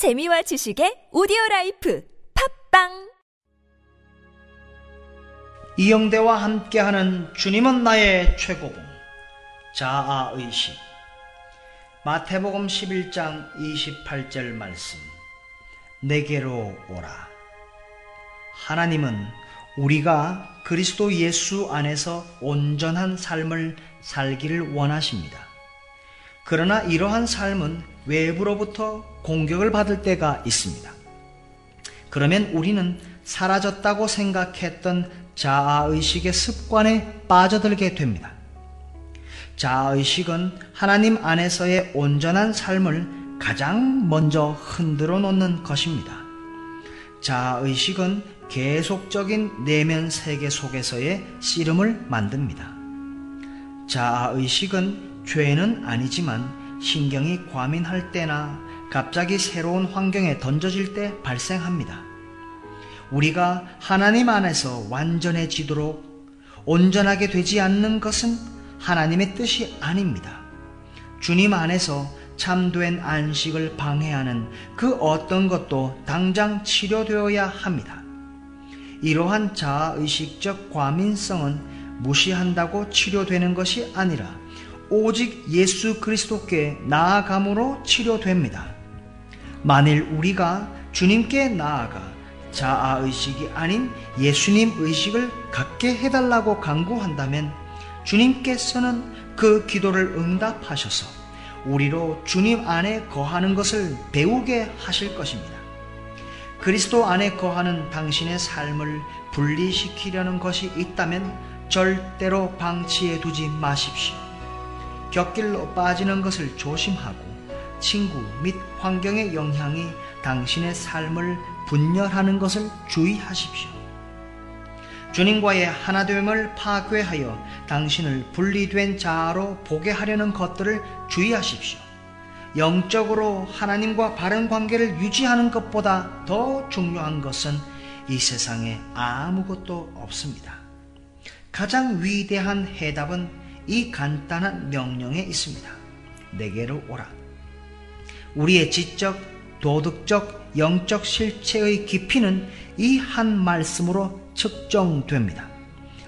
재미와 지식의 오디오 라이프 팟빵! 이영대와 함께하는 주님은 나의 최고봉 자아의식. 마태복음 11장 28절 말씀. 내게로 오라. 하나님은 우리가 그리스도 예수 안에서 온전한 삶을 살기를 원하십니다. 그러나 이러한 삶은 외부로부터 공격을 받을 때가 있습니다. 그러면 우리는 사라졌다고 생각했던 자아의식의 습관에 빠져들게 됩니다. 자아의식은 하나님 안에서의 온전한 삶을 가장 먼저 흔들어 놓는 것입니다. 자아의식은 계속적인 내면 세계 속에서의 씨름을 만듭니다. 자아의식은 죄는 아니지만 신경이 과민할 때나 갑자기 새로운 환경에 던져질 때 발생합니다. 우리가 하나님 안에서 완전해지도록 온전하게 되지 않는 것은 하나님의 뜻이 아닙니다. 주님 안에서 참된 안식을 방해하는 그 어떤 것도 당장 치료되어야 합니다. 이러한 자아의식적 과민성은 무시한다고 치료되는 것이 아니라 오직 예수 그리스도께 나아감으로 치료됩니다. 만일 우리가 주님께 나아가 자아의식이 아닌 예수님 의식을 갖게 해달라고 강구한다면 주님께서는 그 기도를 응답하셔서 우리로 주님 안에 거하는 것을 배우게 하실 것입니다. 그리스도 안에 거하는 당신의 삶을 분리시키려는 것이 있다면 절대로 방치해 두지 마십시오. 곁길로 빠지는 것을 조심하고 친구 및 환경의 영향이 당신의 삶을 분열하는 것을 주의하십시오. 주님과의 하나됨을 파괴하여 당신을 분리된 자아로 보게 하려는 것들을 주의하십시오. 영적으로 하나님과 바른 관계를 유지하는 것보다 더 중요한 것은 이 세상에 아무것도 없습니다. 가장 위대한 해답은 이 간단한 명령에 있습니다. 내게로 오라. 우리의 지적, 도덕적, 영적 실체의 깊이는 이 한 말씀으로 측정됩니다.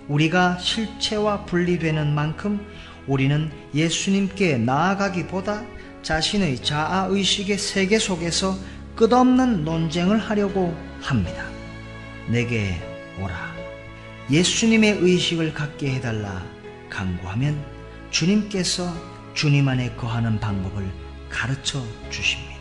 우리가 실체와 분리되는 만큼 우리는 예수님께 나아가기보다 자신의 자아의식의 세계 속에서 끝없는 논쟁을 하려고 합니다. 내게 오라. 예수님의 의식을 갖게 해달라 강구하면 주님께서 주님 안에 거하는 방법을 가르쳐 주십니다.